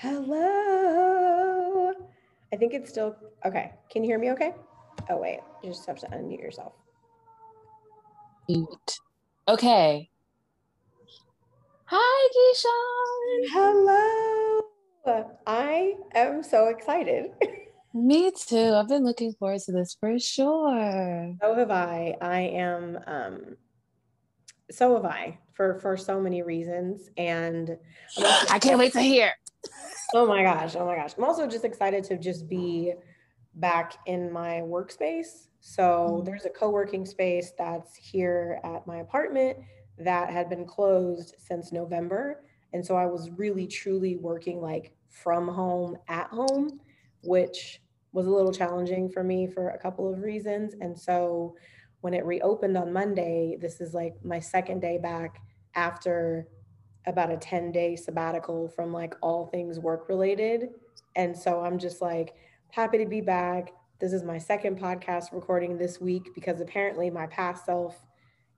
Hello. I think it's still okay. Can you hear me okay? Oh, wait. You just have to unmute yourself. Mute. Okay. Hi, Keyshawn. Hello. I am so excited. Me too. I've been looking forward to this for sure. So have I. I am um so have I for for so many reasons and I can't wait to hear. Oh my gosh. Oh my gosh. I'm also just excited to just be back in my workspace. So mm-hmm. there's a co-working space that's here at my apartment that had been closed since November. And so I was really truly working like from home at home, which was a little challenging for me for a couple of reasons. And so when it reopened on Monday, this is like my second day back after about a 10 day sabbatical from like all things work related. And so I'm just like happy to be back. This is my second podcast recording this week because apparently my past self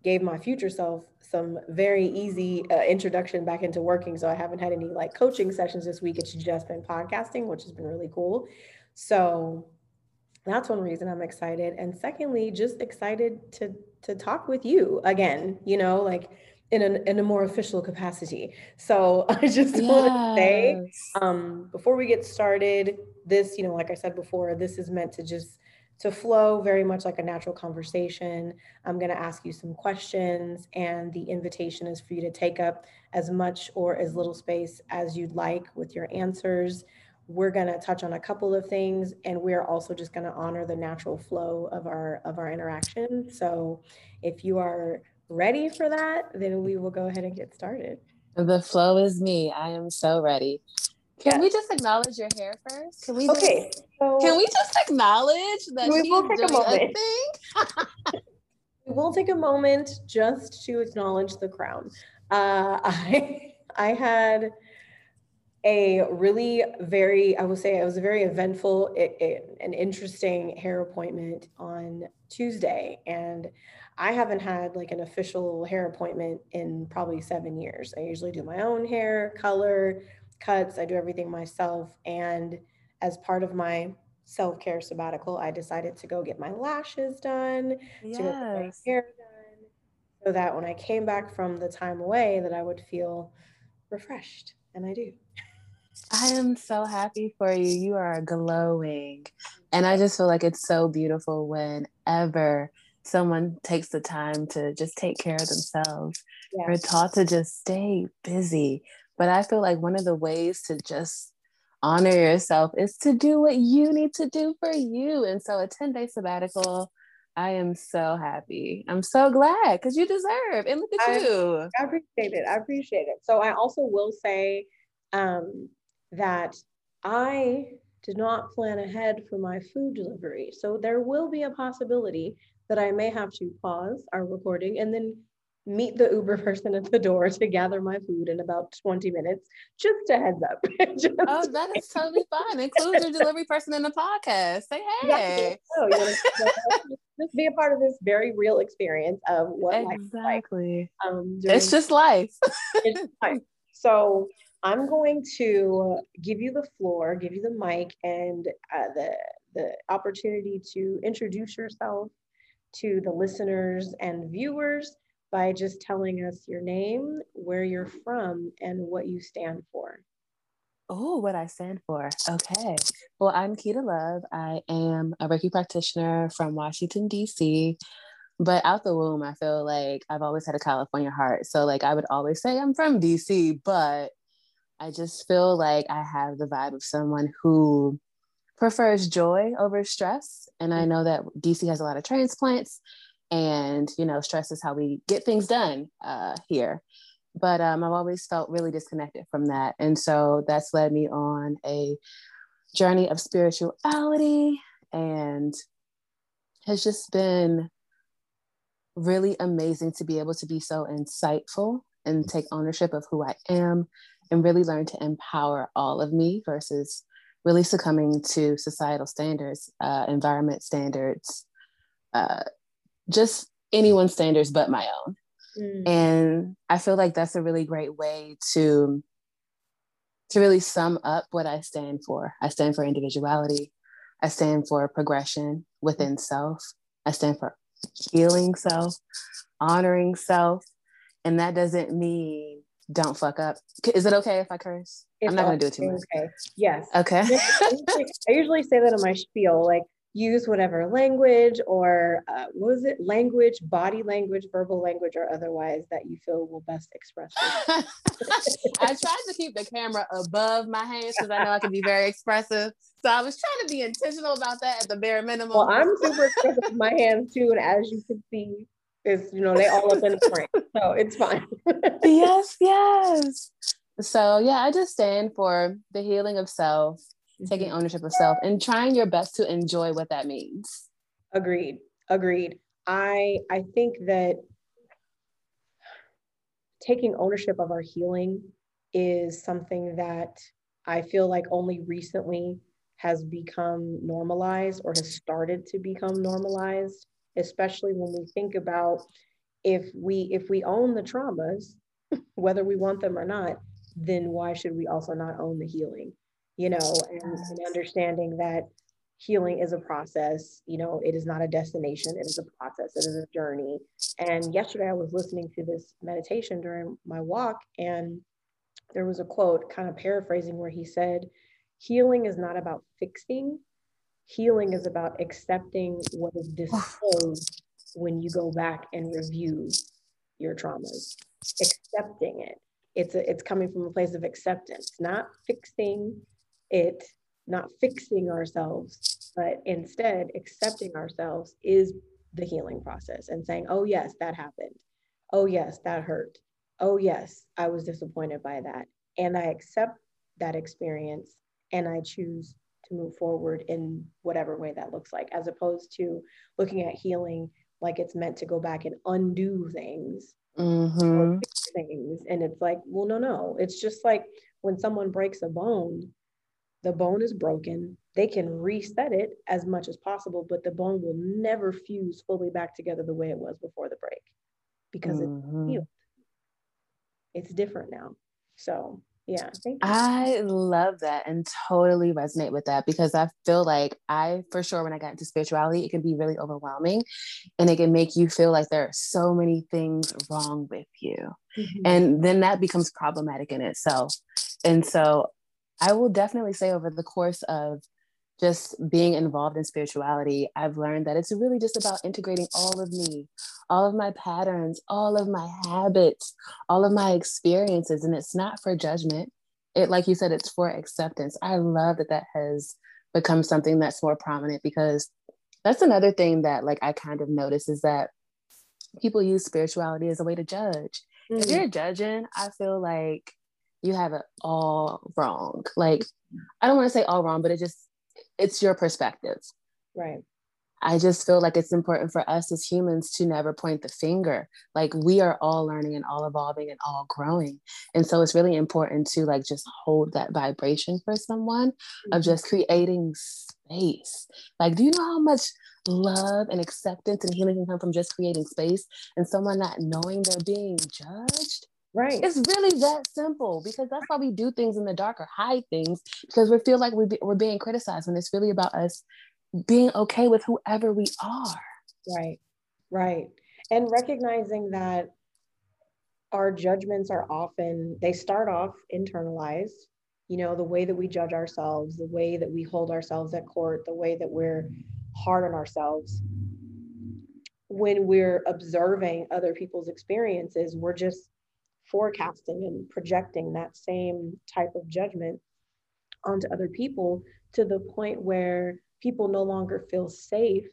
gave my future self some very easy uh, introduction back into working. So I haven't had any like coaching sessions this week. It's just been podcasting, which has been really cool. So that's one reason I'm excited. And secondly, just excited to to talk with you again, you know, like in a, in a more official capacity. So I just yes. want to say, um, before we get started, this, you know, like I said before, this is meant to just to flow very much like a natural conversation. I'm going to ask you some questions, and the invitation is for you to take up as much or as little space as you'd like with your answers. We're going to touch on a couple of things, and we're also just going to honor the natural flow of our of our interaction. So, if you are ready for that, then we will go ahead and get started. The flow is me. I am so ready. Can yes. we just acknowledge your hair first? Can we? Just, okay. So can we just acknowledge that we will take a moment. we will take a moment just to acknowledge the crown. Uh, I I had a really very I will say it was a very eventful, it, it, an interesting hair appointment on Tuesday, and I haven't had like an official hair appointment in probably seven years. I usually do my own hair, color, cuts, I do everything myself. And as part of my self care sabbatical, I decided to go get my lashes done, yes. to get my hair done, so that when I came back from the time away, that I would feel refreshed. And I do. I am so happy for you. You are glowing. And I just feel like it's so beautiful whenever someone takes the time to just take care of themselves. Yes. We're taught to just stay busy. But I feel like one of the ways to just honor yourself is to do what you need to do for you. And so a 10 day sabbatical, I am so happy. I'm so glad because you deserve. It. And look at I, you. I appreciate it. I appreciate it. So I also will say um, that I did not plan ahead for my food delivery. So there will be a possibility that I may have to pause our recording and then meet the Uber person at the door to gather my food in about 20 minutes. Just a heads up. oh, that is totally fine. Include your delivery person in the podcast. Say hey. Oh, you just be a part of this very real experience of what life exactly. Like. Um, it's just life. it's life. So I'm going to give you the floor, give you the mic, and uh, the the opportunity to introduce yourself to the listeners and viewers by just telling us your name, where you're from, and what you stand for. Oh, what I stand for. Okay. Well, I'm Keita Love. I am a Reiki practitioner from Washington, D.C. But out the womb, I feel like I've always had a California heart. So, like, I would always say I'm from DC, but I just feel like I have the vibe of someone who prefers joy over stress. And I know that DC has a lot of transplants, and you know, stress is how we get things done uh, here. But um, I've always felt really disconnected from that, and so that's led me on a journey of spirituality, and has just been really amazing to be able to be so insightful and take ownership of who I am and really learn to empower all of me versus really succumbing to societal standards, uh, environment standards, uh, just anyone's standards but my own. Mm. And I feel like that's a really great way to to really sum up what I stand for, I stand for individuality. I stand for progression within self. I stand for healing self, honoring self. And that doesn't mean don't fuck up. Is it okay if I curse? It's I'm not going to do it too much. Okay. Yes. Okay. I usually say that in my spiel, like use whatever language or uh, what was it language body language verbal language or otherwise that you feel will best express i tried to keep the camera above my hands because i know i can be very expressive so i was trying to be intentional about that at the bare minimum well i'm super expressive with my hands too and as you can see it's you know they all up in the frame so it's fine. Yes yes. So yeah i just stand for the healing of self taking mm-hmm. ownership of self and trying your best to enjoy what that means. Agreed agreed. I i think that taking ownership of our healing is something that i feel like only recently has become normalized or has started to become normalized especially when we think about if we if we own the traumas whether we want them or not then why should we also not own the healing you know, and, and understanding that healing is a process you know it is not a destination it is a process it is a journey. And yesterday i was listening to this meditation during my walk and there was a quote kind of paraphrasing where he said healing is not about fixing healing is about accepting what is disclosed when you go back and review your traumas accepting it it's a, it's coming from a place of acceptance not fixing it not fixing ourselves, but instead accepting ourselves is the healing process and saying, oh, yes, that happened. Oh, yes, that hurt. Oh, yes, I was disappointed by that. And I accept that experience and I choose to move forward in whatever way that looks like, as opposed to looking at healing like it's meant to go back and undo things. Mm-hmm. things. And it's like, well, no, no. It's just like when someone breaks a bone, the bone is broken. They can reset it as much as possible, but the bone will never fuse fully back together the way it was before the break because mm-hmm. it's healed. It's different now. So, yeah. I love that and totally resonate with that because I feel like I, for sure, when I got into spirituality, it can be really overwhelming and it can make you feel like there are so many things wrong with you. Mm-hmm. And then that becomes problematic in itself. And so I will definitely say over the course of just being involved in spirituality, I've learned that it's really just about integrating all of me, all of my patterns, all of my habits, all of my experiences. And it's not for judgment. It, like you said, it's for acceptance. I love that that has become something that's more prominent because that's another thing that like I kind of notice is that people use spirituality as a way to judge. Mm-hmm. If you're judging, I feel like you have it all wrong. Like, I don't want to say all wrong, but it just, it's your perspective. Right. I just feel like it's important for us as humans to never point the finger. Like we are all learning and all evolving and all growing. And so it's really important to like just hold that vibration for someone mm-hmm. of just creating space. Like, do you know how much love and acceptance and healing can come from just creating space and someone not knowing they're being judged? Right. It's really that simple because that's why we do things in the dark or hide things because we feel like we be, we're being criticized when it's really about us being okay with whoever we are. Right. Right. And recognizing that our judgments are often, they start off internalized. You know, the way that we judge ourselves, the way that we hold ourselves at court, the way that we're hard on ourselves. When we're observing other people's experiences, we're just forecasting and projecting that same type of judgment onto other people to the point where people no longer feel safe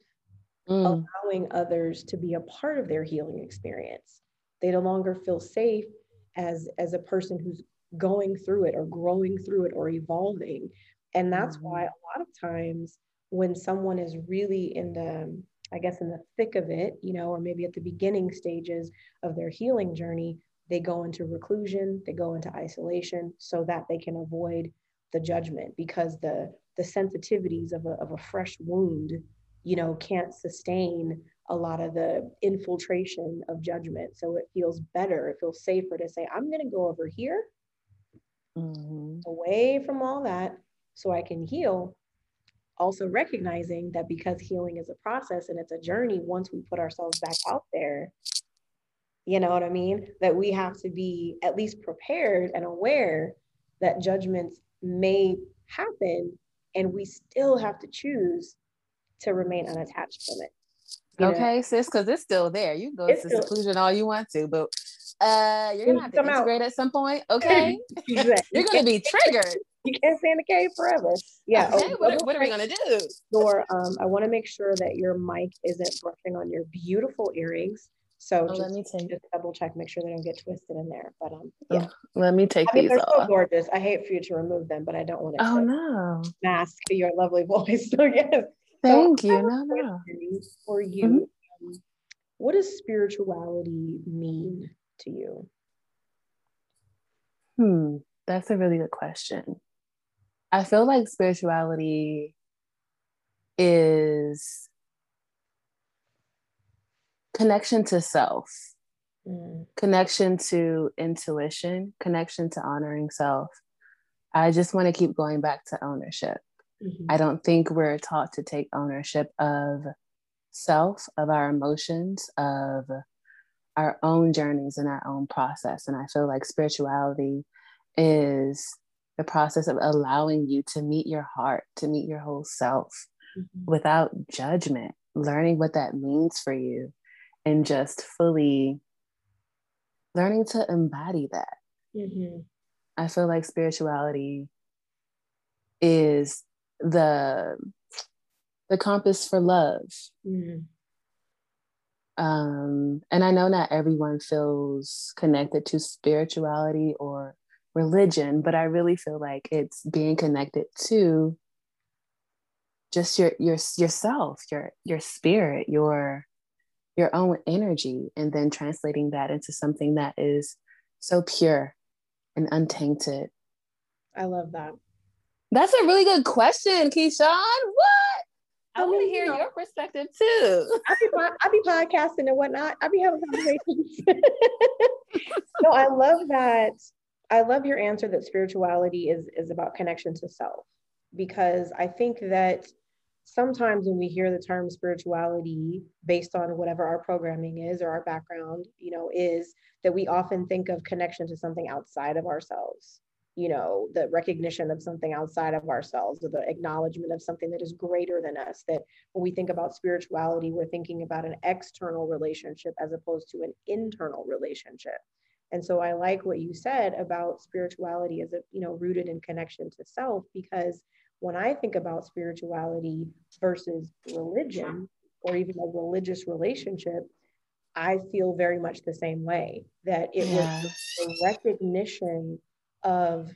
mm. allowing others to be a part of their healing experience they no longer feel safe as as a person who's going through it or growing through it or evolving and that's mm-hmm. why a lot of times when someone is really in the i guess in the thick of it you know or maybe at the beginning stages of their healing journey they go into reclusion, they go into isolation so that they can avoid the judgment because the the sensitivities of a, of a fresh wound, you know, can't sustain a lot of the infiltration of judgment. So it feels better, it feels safer to say, I'm going to go over here mm-hmm. away from all that so I can heal. Also, recognizing that because healing is a process and it's a journey, once we put ourselves back out there, you know what I mean? That we have to be at least prepared and aware that judgments may happen and we still have to choose to remain unattached from it. okay, know? sis, because it's still there. You can go it's to still- seclusion all you want to, but uh, you're gonna have to integrate out. at some point. Okay, exactly. you're gonna be triggered. You can't stay in the cave forever. Yeah. Okay, oh, what, what are we gonna do? Or um, I want to make sure that your mic isn't brushing on your beautiful earrings. So oh, just, let me take just double check, make sure they don't get twisted in there. But um, yeah. Oh, let me take I mean, these they're off. so gorgeous. I hate for you to remove them, but I don't want to. Oh no. Mask your lovely voice. So yes. Thank so, you. No, no. For you, mm-hmm. um, what does spirituality mean to you? Hmm, that's a really good question. I feel like spirituality is connection to self, mm. connection to intuition, connection to honoring self. I just want to keep going back to ownership. Mm-hmm. I don't think we're taught to take ownership of self, of our emotions, of our own journeys and our own process. And I feel like spirituality is the process of allowing you to meet your heart, to meet your whole self mm-hmm. without judgment, learning what that means for you, and just fully learning to embody that. Mm-hmm. I feel like spirituality is the the compass for love. Mm-hmm. Um, and I know not everyone feels connected to spirituality or religion, but I really feel like it's being connected to just your your yourself, your your spirit, your your own energy, and then translating that into something that is so pure and untainted. I love that. That's a really good question, Keyshawn. What? I, want to hear you know, your perspective too. I be I be podcasting and whatnot. I'll be having conversations. no, I love that. I love your answer that spirituality is is about connection to self because I think that sometimes when we hear the term spirituality based on whatever our programming is or our background, you know, is that we often think of connection to something outside of ourselves you know the recognition of something outside of ourselves or the acknowledgement of something that is greater than us that when we think about spirituality we're thinking about an external relationship as opposed to an internal relationship. And so i like what you said about spirituality as a you know rooted in connection to self because when i think about spirituality versus religion or even a religious relationship i feel very much the same way that it yeah. was the recognition of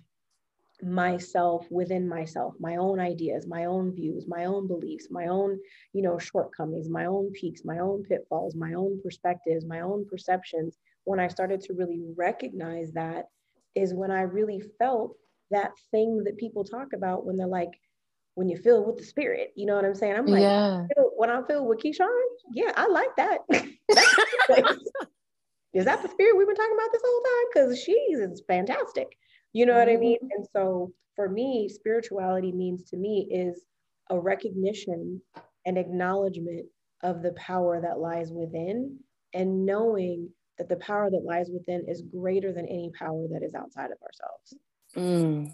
myself within myself my own ideas my own views my own beliefs my own you know shortcomings my own peaks my own pitfalls my own perspectives my own perceptions when i started to really recognize that is when i really felt that thing that people talk about when they're like when you feel with the spirit you know what i'm saying i'm like yeah. when i feel with keyshawn yeah i like that is that the spirit we've been talking about this whole time because she's is fantastic you know mm-hmm. what I mean? Mm-hmm. And so for me, spirituality means to me is a recognition and acknowledgement of the power that lies within and knowing that the power that lies within is greater than any power that is outside of ourselves. Mm.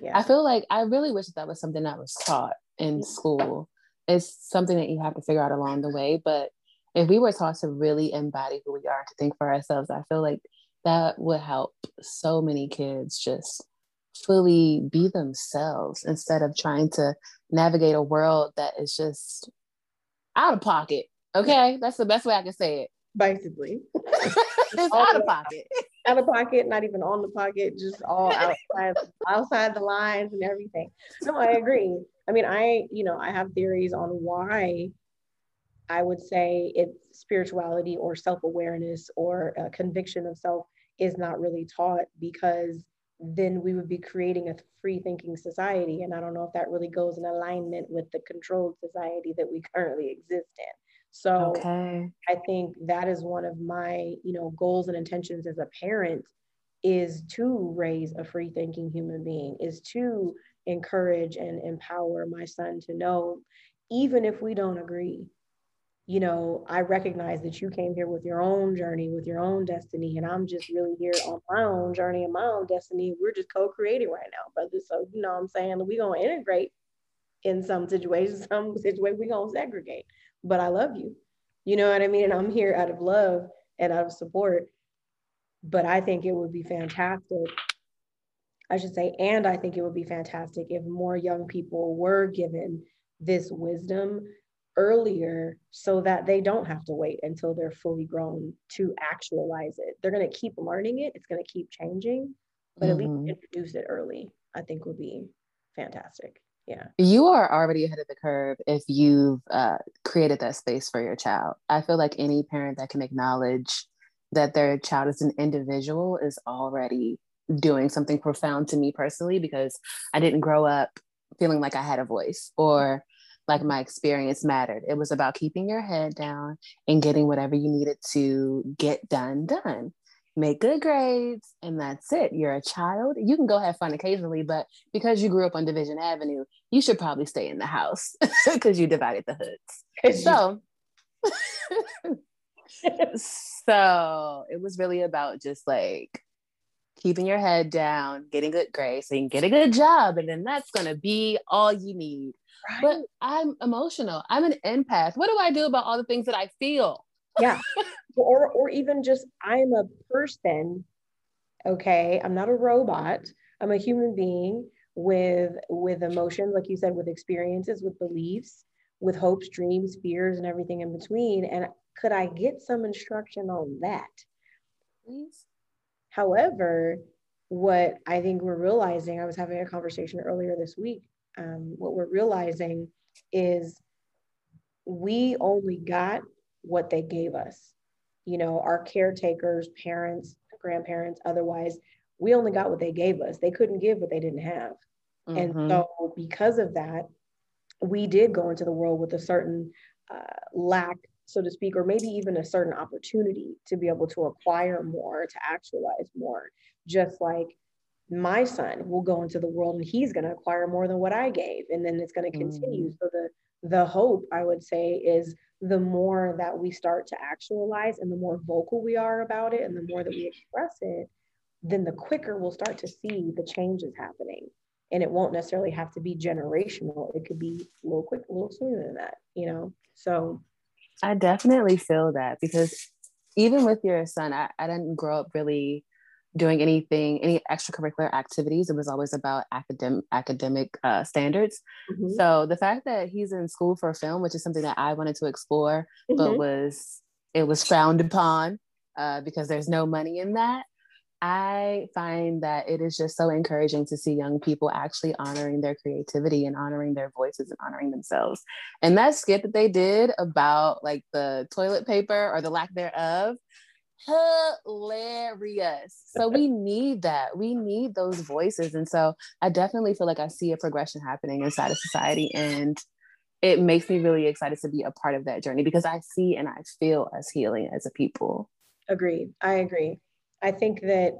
Yeah. I feel like I really wish that was something that was taught in school. It's something that you have to figure out along the way. But if we were taught to really embody who we are, to think for ourselves, I feel like that would help so many kids just fully be themselves instead of trying to navigate a world that is just out of pocket. Okay, that's the best way I can say it. Basically, it's out of pocket. Out of pocket, not even on the pocket, just all outside, outside the lines and everything. No, I agree. I mean, I, you know, I have theories on why I would say it's spirituality or self awareness or a conviction of self is not really taught because then we would be creating a free thinking society. And I don't know if that really goes in alignment with the controlled society that we currently exist in. So okay. I think that is one of my, you know, goals and intentions as a parent is to raise a free thinking human being, is to encourage and empower my son to know, even if we don't agree, you know, I recognize that you came here with your own journey, with your own destiny, and I'm just really here on my own journey and my own destiny. We're just co-creating right now, brother. So, you know what I'm saying? We're gonna integrate in some situations, some situations we're gonna segregate. But I love you. You know what I mean? And I'm here out of love and out of support. But I think it would be fantastic. I should say, and I think it would be fantastic if more young people were given this wisdom earlier so that they don't have to wait until they're fully grown to actualize it. They're going to keep learning it, it's going to keep changing, but mm-hmm. at least mm-hmm. introduce it early, I think would be fantastic. Yeah. You are already ahead of the curve if you've uh, created that space for your child. I feel like any parent that can acknowledge that their child is an individual is already doing something profound to me personally because I didn't grow up feeling like I had a voice or like my experience mattered. It was about keeping your head down and getting whatever you needed to get done, done. Make good grades, and that's it. You're a child. You can go have fun occasionally, but because you grew up on Division Avenue, you should probably stay in the house because you divided the hoods. So, so it was really about just like keeping your head down, getting good grades, so you can get a good job, and then that's gonna be all you need. Right. But I'm emotional. I'm an empath. What do I do about all the things that I feel? Yeah. or or even just I'm a person. Okay. I'm not a robot. I'm a human being with with emotions, like you said, with experiences, with beliefs, with hopes, dreams, fears, and everything in between. And could I get some instruction on that? Please. However, what I think we're realizing, I was having a conversation earlier this week um, what we're realizing is we only got what they gave us. You know, our caretakers, parents, grandparents, otherwise, we only got what they gave us. They couldn't give what they didn't have. Mm-hmm. And so, because of that, we did go into the world with a certain uh, lack, so to speak, or maybe even a certain opportunity to be able to acquire more, to actualize more. Just like my son will go into the world and he's going to acquire more than what I gave. And then it's going to continue. Mm. So the the hope I would say is the more that we start to actualize and the more vocal we are about it and the more that we express it, then the quicker we'll start to see the changes happening. And it won't necessarily have to be generational. It could be a little quick, a little sooner than that, you know? So I definitely feel that because even with your son, I, I didn't grow up really doing anything, any extracurricular activities. It was always about academic academic uh, standards. Mm-hmm. So the fact that he's in school for film, which is something that I wanted to explore, mm-hmm. but was it was frowned upon uh, because there's no money in that. I find that it is just so encouraging to see young people actually honoring their creativity and honoring their voices and honoring themselves. And that skit that they did about like the toilet paper or the lack thereof, hilarious. So we need that. We need those voices. And so I definitely feel like I see a progression happening inside of society. And it makes me really excited to be a part of that journey because I see and I feel as healing as a people. Agreed. I agree. I think that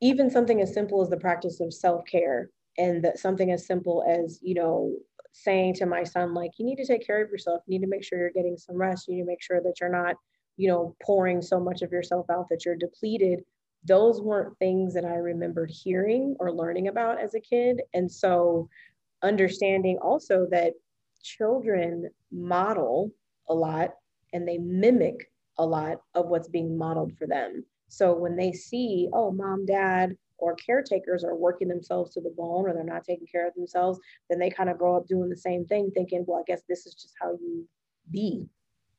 even something as simple as the practice of self-care and that something as simple as, you know, saying to my son, like, you need to take care of yourself. You need to make sure you're getting some rest. You need to make sure that you're not you know, pouring so much of yourself out that you're depleted. Those weren't things that I remembered hearing or learning about as a kid. And so, understanding also that children model a lot and they mimic a lot of what's being modeled for them. So, when they see, oh, mom, dad, or caretakers are working themselves to the bone or they're not taking care of themselves, then they kind of grow up doing the same thing, thinking, well, I guess this is just how you be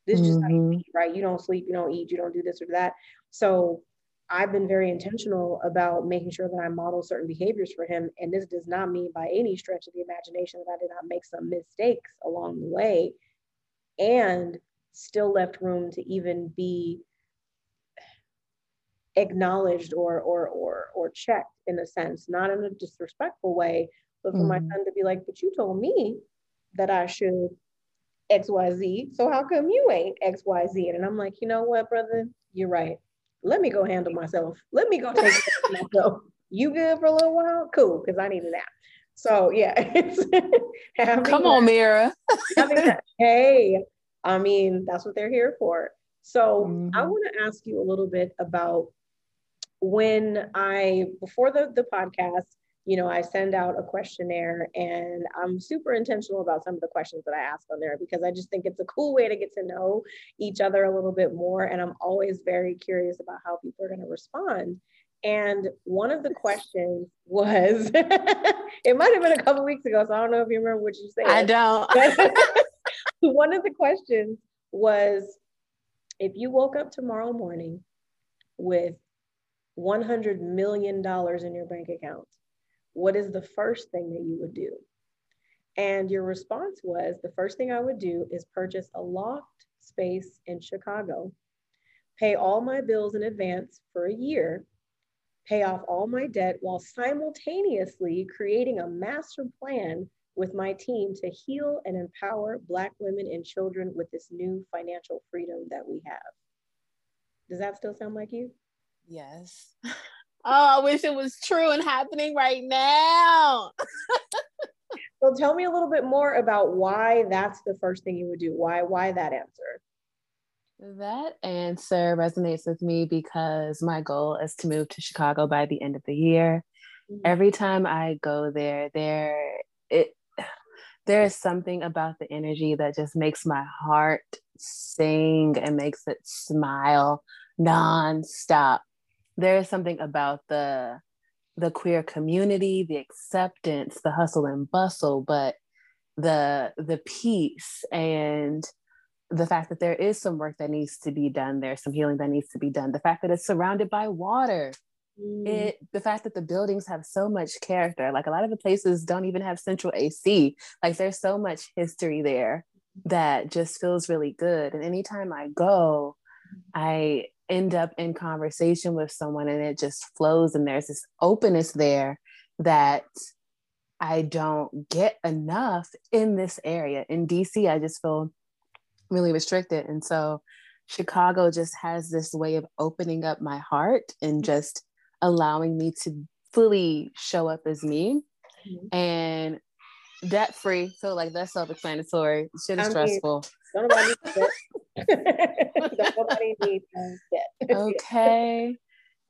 this is mm-hmm. just how you mm-hmm. eat, right? You don't sleep, you don't eat, you don't do this or that. So I've been very intentional about making sure that I model certain behaviors for him. And this does not mean by any stretch of the imagination that I did not make some mistakes along the way and still left room to even be acknowledged or or or or checked in a sense, not in a disrespectful way, but for mm-hmm. my son to be like, but you told me that I should XYZ. So how come you ain't XYZ? And I'm like, you know what, brother? You're right. Let me go handle myself. Let me go take so you good for a little while? Cool, because I need a nap. So yeah, it's come on, Mira. hey, I mean that's what they're here for. So mm-hmm. I want to ask you a little bit about when I before the the podcast, you know, I send out a questionnaire and I'm super intentional about some of the questions that I ask on there because I just think it's a cool way to get to know each other a little bit more. And I'm always very curious about how people are going to respond. And one of the questions was, it might have been a couple weeks ago, so I don't know if you remember what you said. I don't. one of the questions was, if you woke up tomorrow morning with $100 million in your bank account, what is the first thing that you would do? And your response was, the first thing I would do is purchase a loft space in Chicago, pay all my bills in advance for a year, pay off all my debt while simultaneously creating a master plan with my team to heal and empower Black women and children with this new financial freedom that we have. Does that still sound like you? Yes. Oh, I wish it was true and happening right now. so tell me a little bit more about why that's the first thing you would do. Why why that answer? That answer resonates with me because my goal is to move to Chicago by the end of the year. Mm-hmm. Every time I go there, there it there is something about the energy that just makes my heart sing and makes it smile nonstop. There is something about the the queer community, the acceptance, the hustle and bustle, but the the peace and the fact that there is some work that needs to be done there's some healing that needs to be done the fact that it's surrounded by water mm. it the fact that the buildings have so much character like a lot of the places don't even have central ac like there's so much history there that just feels really good and anytime i go i end up in conversation with someone and it just flows and there's this openness there that I don't get enough in this area. In DC, I just feel really restricted. And so Chicago just has this way of opening up my heart and just allowing me to fully show up as me mm-hmm. and debt free. So like that's self-explanatory. Shit is I stressful. Mean, nobody needs debt. okay.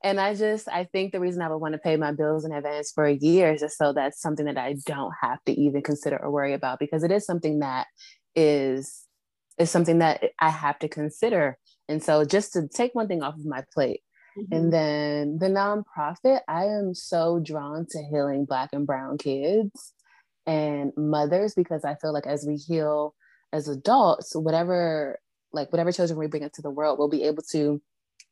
And I just, I think the reason I would want to pay my bills in advance for a year is just so that's something that I don't have to even consider or worry about because it is something that is is something that I have to consider. And so just to take one thing off of my plate. Mm-hmm. And then the nonprofit, I am so drawn to healing Black and Brown kids and mothers because I feel like as we heal as adults, whatever like whatever children we bring into the world, we'll be able to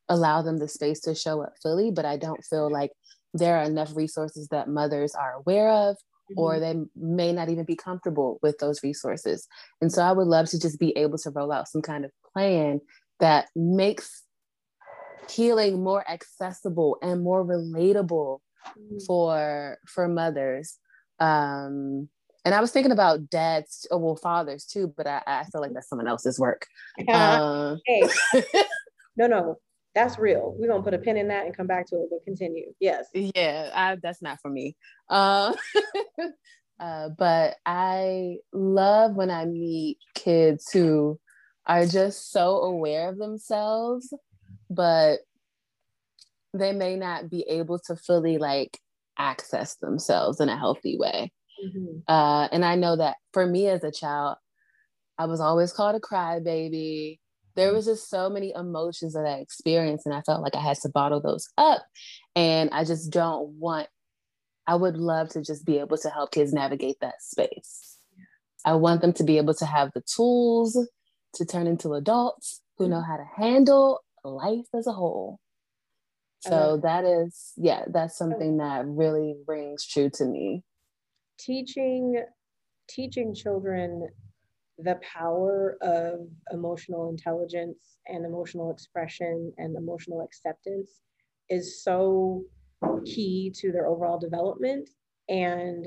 allow them the space to show up fully. But I don't feel like there are enough resources that mothers are aware of mm-hmm. or they may not even be comfortable with those resources. And so I would love to just be able to roll out some kind of plan that makes healing more accessible and more relatable mm-hmm. for for mothers. Um, and I was thinking about dads, oh, well, fathers too, but I, I feel like that's someone else's work. Uh, hey, no, no, that's real. We're gonna put a pin in that and come back to it, but continue. Yes. Yeah, I, that's not for me. Uh, uh, but I love when I meet kids who are just so aware of themselves, but they may not be able to fully like access themselves in a healthy way. Mm-hmm. Uh, and I know that for me as a child, I was always called a crybaby there was just so many emotions that I experienced, and I felt like I had to bottle those up. And I just don't want, I would love to just be able to help kids navigate that space. I want them to be able to have the tools to turn into adults who know how to handle life as a whole. So that is, yeah, that's something that really rings true to me. Teaching, teaching children the power of emotional intelligence and emotional expression and emotional acceptance is so key to their overall development. And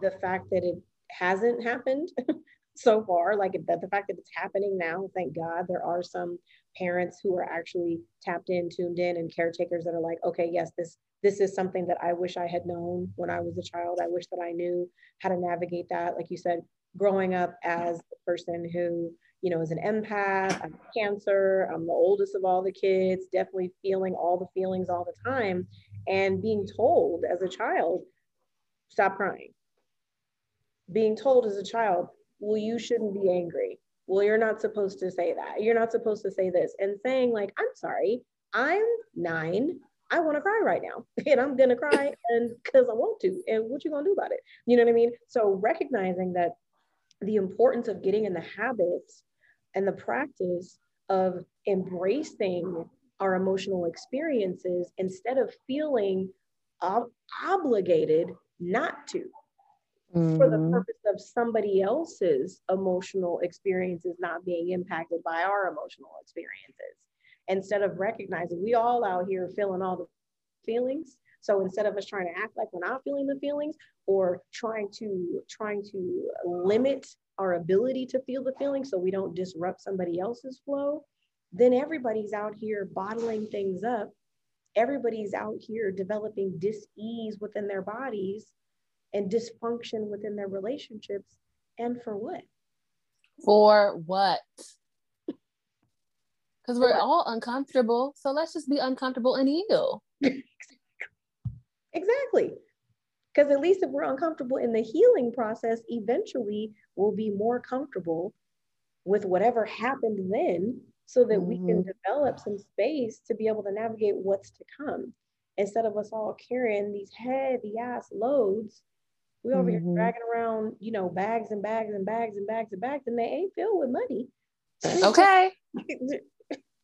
the fact that it hasn't happened so far. Like the, the fact that it's happening now, thank God, there are some parents who are actually tapped in, tuned in, and caretakers that are like, okay, yes, this this is something that I wish I had known when I was a child. I wish that I knew how to navigate that. Like you said, growing up as a person who, you know, is an empath, I'm cancer, I'm the oldest of all the kids, definitely feeling all the feelings all the time, and being told as a child, stop crying. Being told as a child, well, you shouldn't be angry. Well, you're not supposed to say that. You're not supposed to say this. And saying, like, I'm sorry, I'm nine. I want to cry right now and I'm going to cry and because I want to. And what you going to do about it? You know what I mean? So recognizing that the importance of getting in the habits and the practice of embracing our emotional experiences instead of feeling ob- obligated not to for the mm-hmm. purpose of somebody else's emotional experiences not being impacted by our emotional experiences instead of recognizing we all out here feeling all the feelings so instead of us trying to act like we're not feeling the feelings or trying to trying to limit our ability to feel the feelings so we don't disrupt somebody else's flow, then everybody's out here bottling things up. Everybody's out here developing dis-ease within their bodies and dysfunction within their relationships. And for what? For what? Because we're all uncomfortable. So let's just be uncomfortable and heal. exactly. Because at least if we're uncomfortable in the healing process, eventually we'll be more comfortable with whatever happened then so that mm-hmm. we can mm-hmm. develop some space to be able to navigate what's to come instead of us all carrying these heavy ass loads we over mm-hmm. here dragging around you know bags and bags and bags and bags and bags and they ain't filled with money okay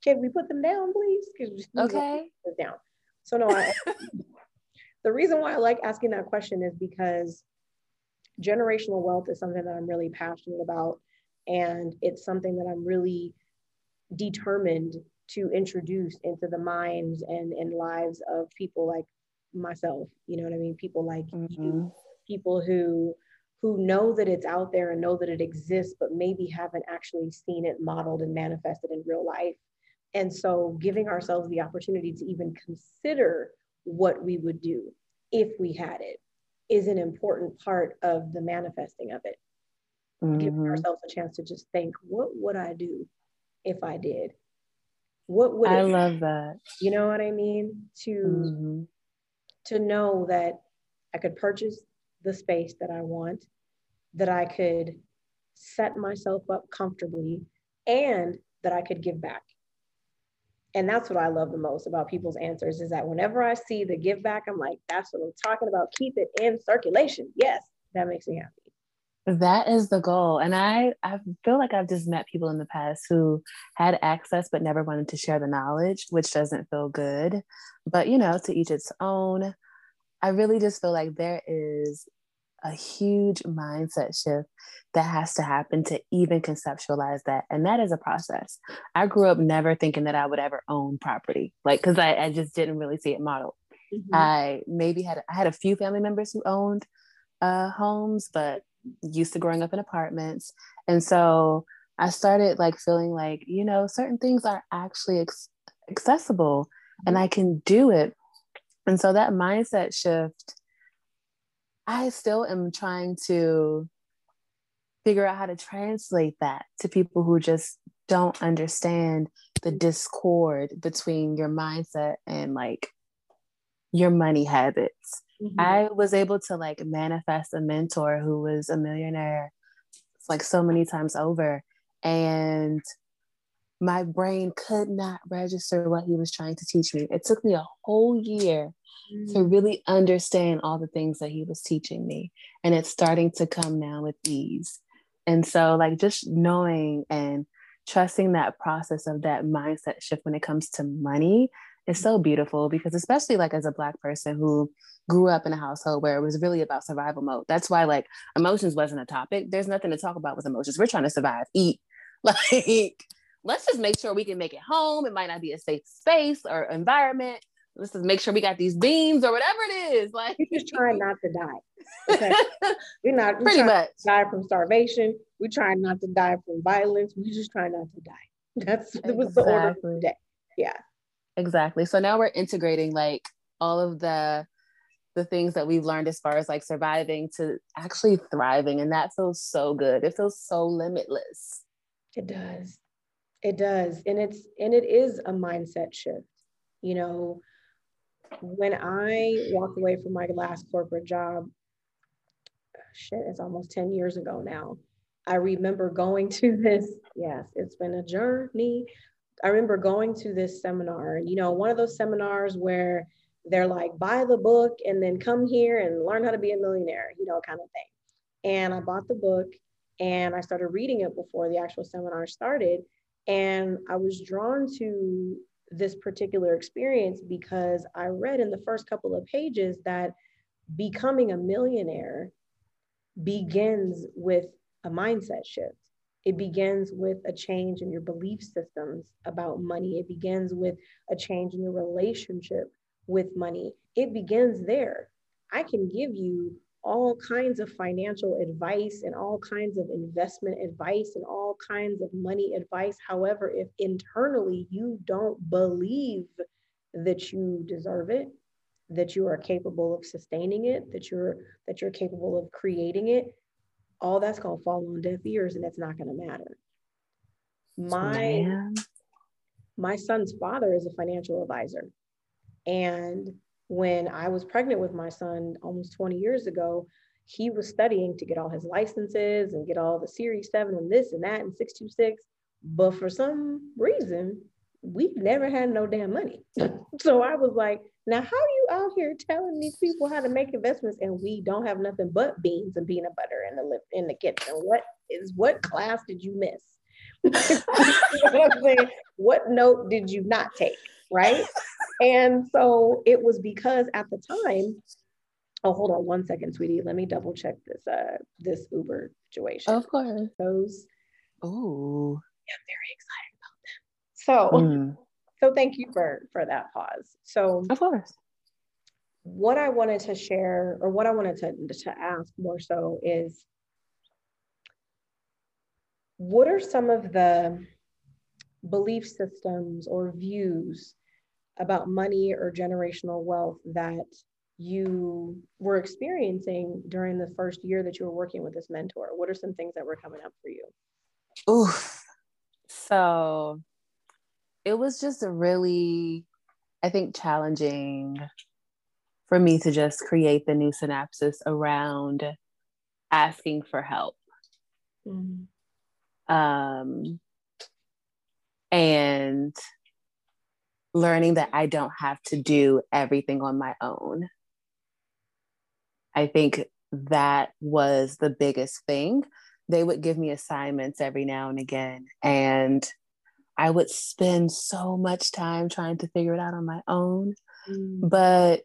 can we put them down please okay down so no I, the reason why I like asking that question is because generational wealth is something that I'm really passionate about. And it's something that I'm really determined to introduce into the minds and, and lives of people like myself. You know what I mean? People like mm-hmm. you, people who who know that it's out there and know that it exists, but maybe haven't actually seen it modeled and manifested in real life. And so giving ourselves the opportunity to even consider what we would do if we had it is an important part of the manifesting of it. Mm-hmm. Giving ourselves a chance to just think, what would I do if I did? What would I love that? You know what I mean? To mm-hmm. to know that I could purchase the space that I want, that I could set myself up comfortably, and that I could give back and that's what I love the most about people's answers is that whenever I see the give back, I'm like, that's what I'm talking about. Keep it in circulation. Yes, that makes me happy. That is the goal. And I, I feel like I've just met people in the past who had access but never wanted to share the knowledge, which doesn't feel good. But, you know, to each its own. I really just feel like there is a huge mindset shift that has to happen to even conceptualize that. And that is a process. I grew up never thinking that I would ever own property, like, because I, I, just didn't really see it modeled. Mm-hmm. I maybe had, I had a few family members who owned uh, homes, but used to growing up in apartments. And so I started like feeling like, you know, certain things are actually ex- accessible mm-hmm. and I can do it. And so that mindset shift I still am trying to figure out how to translate that to people who just don't understand the discord between your mindset and like your money habits. Mm-hmm. I was able to like manifest a mentor who was a millionaire like so many times over and my brain could not register what he was trying to teach me. It took me a whole year mm. to really understand all the things that he was teaching me. And it's starting to come now with ease. And so, like, just knowing and trusting that process of that mindset shift when it comes to money is so beautiful because, especially like as a Black person who grew up in a household where it was really about survival mode, that's why like emotions wasn't a topic. There's nothing to talk about with emotions. We're trying to survive, eat. Like, let's just make sure we can make it home. It might not be a safe space or environment, let's just make sure we got these beans or whatever it is. Like you're just trying not to die. Okay? you're not pretty much die from starvation. We're trying not to die from violence. We just trying not to die. That's exactly. was the order for the day. Yeah. Exactly. So now we're integrating like all of the the things that we've learned as far as like surviving to actually thriving and that feels so good. It feels so limitless. It does. It does. And it's and it is a mindset shift. You know, when I walked away from my last corporate job, shit, it's almost 10 years ago now. I remember going to this, yes, it's been a journey. I remember going to this seminar, and you know, one of those seminars where they're like, buy the book and then come here and learn how to be a millionaire, you know, kind of thing. And I bought the book and I started reading it before the actual seminar started. And I was drawn to this particular experience because I read in the first couple of pages that becoming a millionaire begins with a mindset shift. It begins with a change in your belief systems about money. It begins with a change in your relationship with money. It begins there. I can give you all kinds of financial advice and all kinds of investment advice and all kinds of money advice. However, if internally you don't believe that you deserve it, that you are capable of sustaining it, that you're that you're capable of creating it, all that's going to fall on deaf ears and it's not going to matter. My Man. my son's father is a financial advisor. And when I was pregnant with my son almost 20 years ago, he was studying to get all his licenses and get all the Series 7 and this and that and 626. But for some reason, we've never had no damn money. so I was like, now how are you out here telling these people how to make investments and we don't have nothing but beans and peanut butter in the in the kitchen? What is what class did you miss? you know what, what note did you not take? Right. And so it was because at the time, oh hold on one second, sweetie. Let me double check this uh this Uber situation. Of course. Those oh yeah, I'm very excited about them. so, mm. so thank you for for that pause. So, of course, what I wanted to share, or what I wanted to to ask more so, is what are some of the belief systems or views about money or generational wealth that you were experiencing during the first year that you were working with this mentor? What are some things that were coming up for you? Oh, so it was just a really, I think, challenging for me to just create the new synapses around asking for help. Mm-hmm. Um, and learning that I don't have to do everything on my own. I think that was the biggest thing. They would give me assignments every now and again, and I would spend so much time trying to figure it out on my own. Mm. But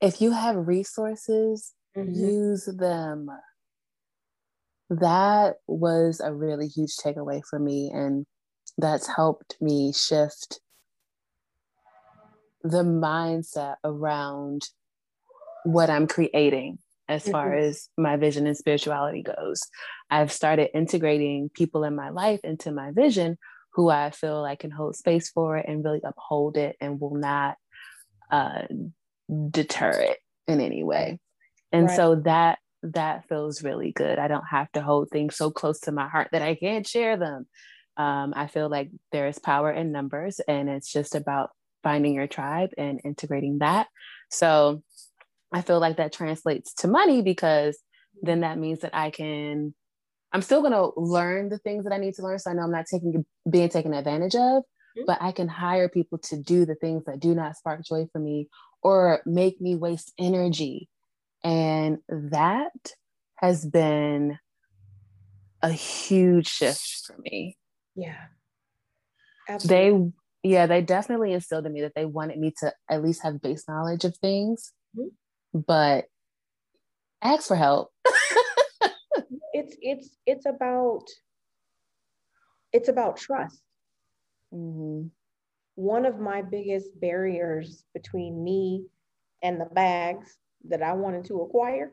if you have resources, mm-hmm. use them. That was a really huge takeaway for me. And that's helped me shift the mindset around what I'm creating as mm-hmm. far as my vision and spirituality goes. I've started integrating people in my life into my vision who I feel I can hold space for and really uphold it and will not uh, deter it in any way. And right. so that that feels really good. I don't have to hold things so close to my heart that I can't share them. Um, I feel like there is power in numbers, and it's just about finding your tribe and integrating that. So I feel like that translates to money because then that means that I can I'm still gonna learn the things that I need to learn. So I know I'm not taking being taken advantage of, mm-hmm. but I can hire people to do the things that do not spark joy for me or make me waste energy. And that has been a huge shift for me. Yeah. Absolutely. They yeah, they definitely instilled in me that they wanted me to at least have base knowledge of things, mm-hmm. but ask for help. it's it's it's about it's about trust. Mm-hmm. one of my biggest barriers between me and the bags that I wanted to acquire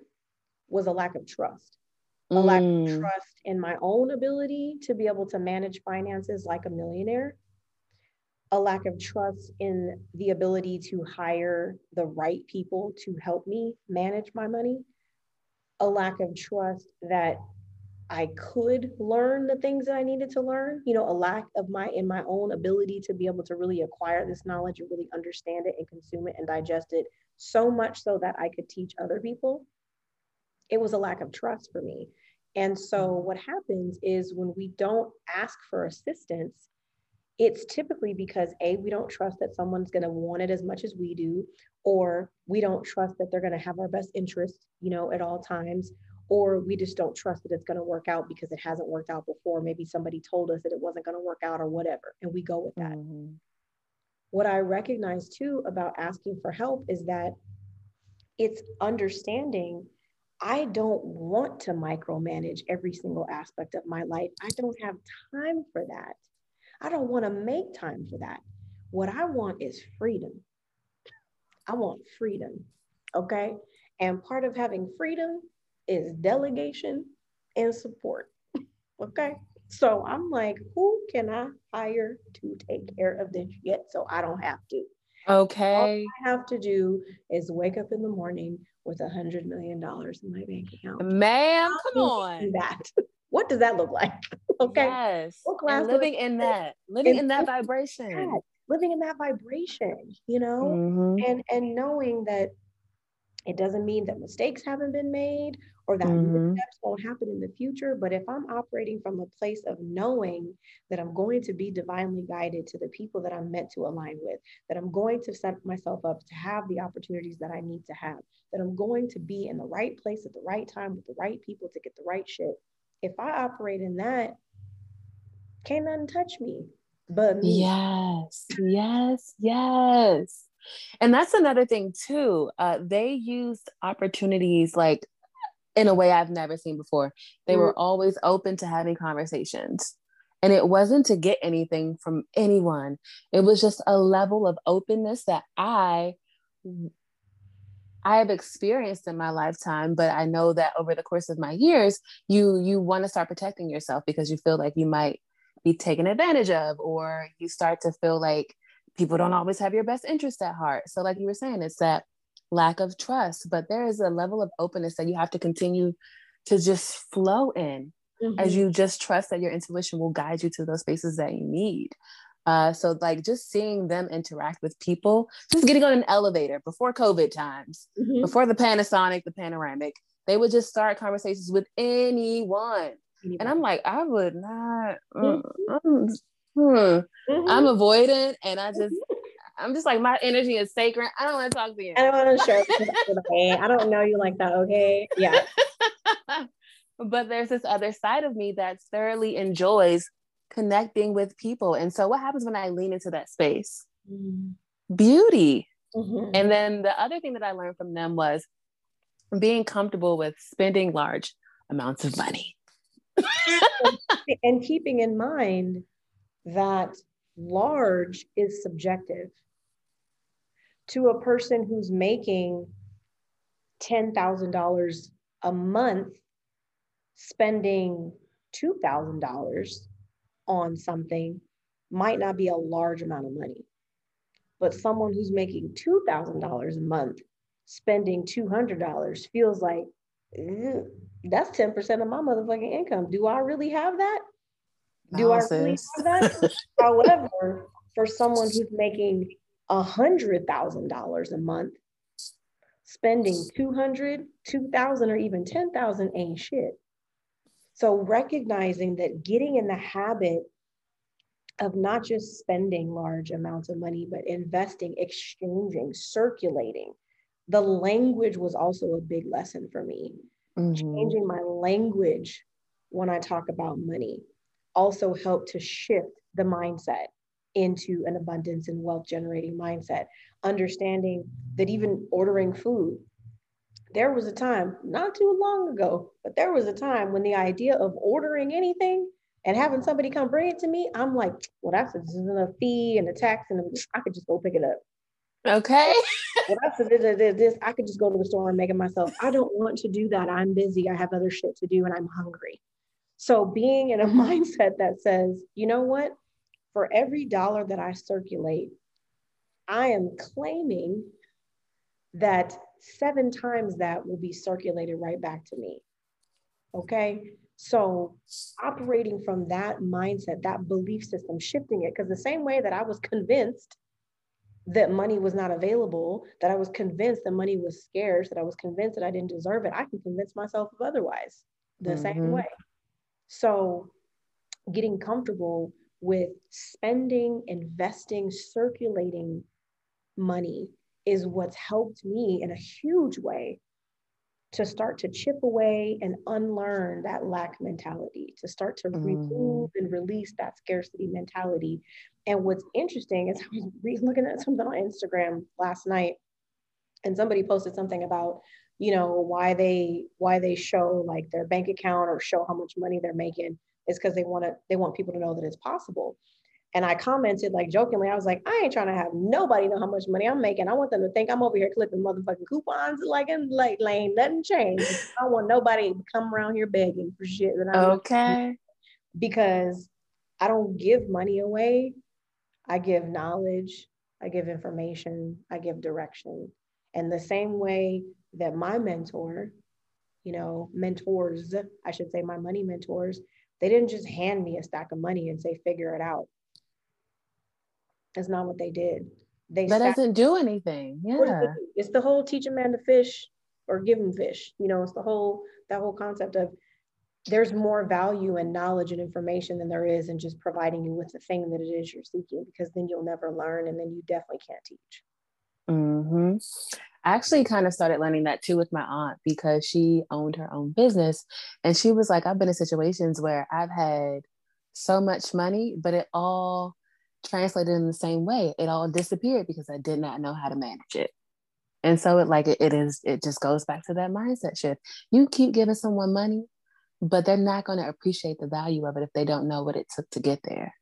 was a lack of trust. Mm. A lack of mm. trust in my own ability to be able to manage finances like a millionaire. A lack of trust in the ability to hire the right people to help me manage my money. A lack of trust that I could learn the things that I needed to learn, you know, a lack of my in my own ability to be able to really acquire this knowledge and really understand it and consume it and digest it so much so that I could teach other people. It was a lack of trust for me. And so mm-hmm. what happens is when we don't ask for assistance, it's typically because a we don't trust that someone's going to want it as much as we do or we don't trust that they're going to have our best interest you know at all times or we just don't trust that it's going to work out because it hasn't worked out before. Maybe somebody told us that it wasn't going to work out or whatever, and we go with that. Mm-hmm. What I recognize too about asking for help is that it's understanding I don't want to micromanage every single aspect of my life. I don't have time for that. I don't want to make time for that. What I want is freedom. I want freedom. Okay. And part of having freedom is delegation and support. okay. So I'm like, who can I hire to take care of this yet so I don't have to? Okay. All I have to do is wake up in the morning with a hundred million dollars in my bank account. Ma'am, come on. That. What does that look like? okay. Yes. And living in that, living in, that vibration. That, living in that vibration, you know, mm-hmm. and and knowing that it doesn't mean that mistakes haven't been made or that mm-hmm. steps won't happen in the future. But if I'm operating from a place of knowing that I'm going to be divinely guided to the people that I'm meant to align with, that I'm going to set myself up to have the opportunities that I need to have, that I'm going to be in the right place at the right time with the right people to get the right shit. If I operate in that, can't nothing touch me but me. Yes, yes, yes. And that's another thing too. Uh, they used opportunities like in a way I've never seen before. They mm were always open to having conversations. And it wasn't to get anything from anyone. It was just a level of openness that I I have experienced in my lifetime, but I know that over the course of my years, you you want to start protecting yourself because you feel like you might be taken advantage of, or you start to feel like people don't always have your best interest at heart. So, like you were saying, it's that lack of trust, but there is a level of openness that you have to continue to just flow in mm-hmm. as you just trust that your intuition will guide you to those spaces that you need. Uh, so like just seeing them interact with people, just getting on an elevator before COVID times, mm-hmm. before the Panasonic, the panoramic, they would just start conversations with anyone. anyone. And I'm like, I would not. Uh, mm-hmm. I'm, hmm. mm-hmm. I'm avoidant, and I just mm-hmm. I'm just like my energy is sacred. I don't want to talk to you. I don't want to share. I don't know you like that. Okay. Yeah. but there's this other side of me that thoroughly enjoys connecting with people. And so what happens when I lean into that space? Mm. Beauty. Mm-hmm. And then the other thing that I learned from them was being comfortable with spending large amounts of money. and keeping in mind that large is subjective to a person who's making $10,000 a month, spending $2,000 on something might not be a large amount of money. But someone who's making $2,000 a month, spending $200 feels like that's 10% of my motherfucking income. Do I really have that? Do I really have that? However, for someone who's making a hundred thousand dollars a month, spending 200, 2000 or even 10,000 ain't shit. So recognizing that getting in the habit of not just spending large amounts of money, but investing, exchanging, circulating. The language was also a big lesson for me. Mm-hmm. Changing my language when I talk about money also helped to shift the mindset into an abundance and wealth generating mindset. Understanding that even ordering food, there was a time not too long ago, but there was a time when the idea of ordering anything And having somebody come bring it to me, I'm like, well, that's a, a fee and a tax, and I could just go pick it up. Okay. well, that's a, this, this. I could just go to the store and make it myself. I don't want to do that. I'm busy. I have other shit to do, and I'm hungry. So being in a mindset that says, you know what, for every dollar that I circulate, I am claiming that seven times that will be circulated right back to me. Okay. So operating from that mindset, that belief system, shifting it, because the same way that I was convinced that money was not available, that I was convinced that money was scarce, that I was convinced that I didn't deserve it, I can convince myself of otherwise the mm-hmm. same way. So getting comfortable with spending, investing, circulating money is what's helped me in a huge way to start to chip away and unlearn that lack mentality, to start to mm. remove and release that scarcity mentality. And what's interesting is I was re- looking at something on Instagram last night, and somebody posted something about you know why they why they show like their bank account or show how much money they're making is because they want to they want people to know that it's possible and I commented like jokingly, I was like, I ain't trying to have nobody know how much money I'm making. I want them to think I'm over here clipping motherfucking coupons like in late lane, nothing changed. I want nobody to come around here begging for shit. That I'm okay. Because I don't give money away. I give knowledge, I give information, I give direction. And the same way that my mentor, you know, mentors, I should say my money mentors, they didn't just hand me a stack of money and say, figure it out that's not what they did. They that doesn't do anything. Yeah. It's the whole teach a man to fish or give him fish. You know, it's the whole that whole concept of there's more value and knowledge and information than there is in just providing you with the thing that it is you're seeking because then you'll never learn and then you definitely can't teach. Mm-hmm. I actually kind of started learning that too with my aunt because she owned her own business. And she was like, I've been in situations where I've had so much money, but it all translated in the same way. It all disappeared because I did not know how to manage it. And so it like it, it is, it just goes back to that mindset shift. You keep giving someone money, but they're not going to appreciate the value of it if they don't know what it took to get there.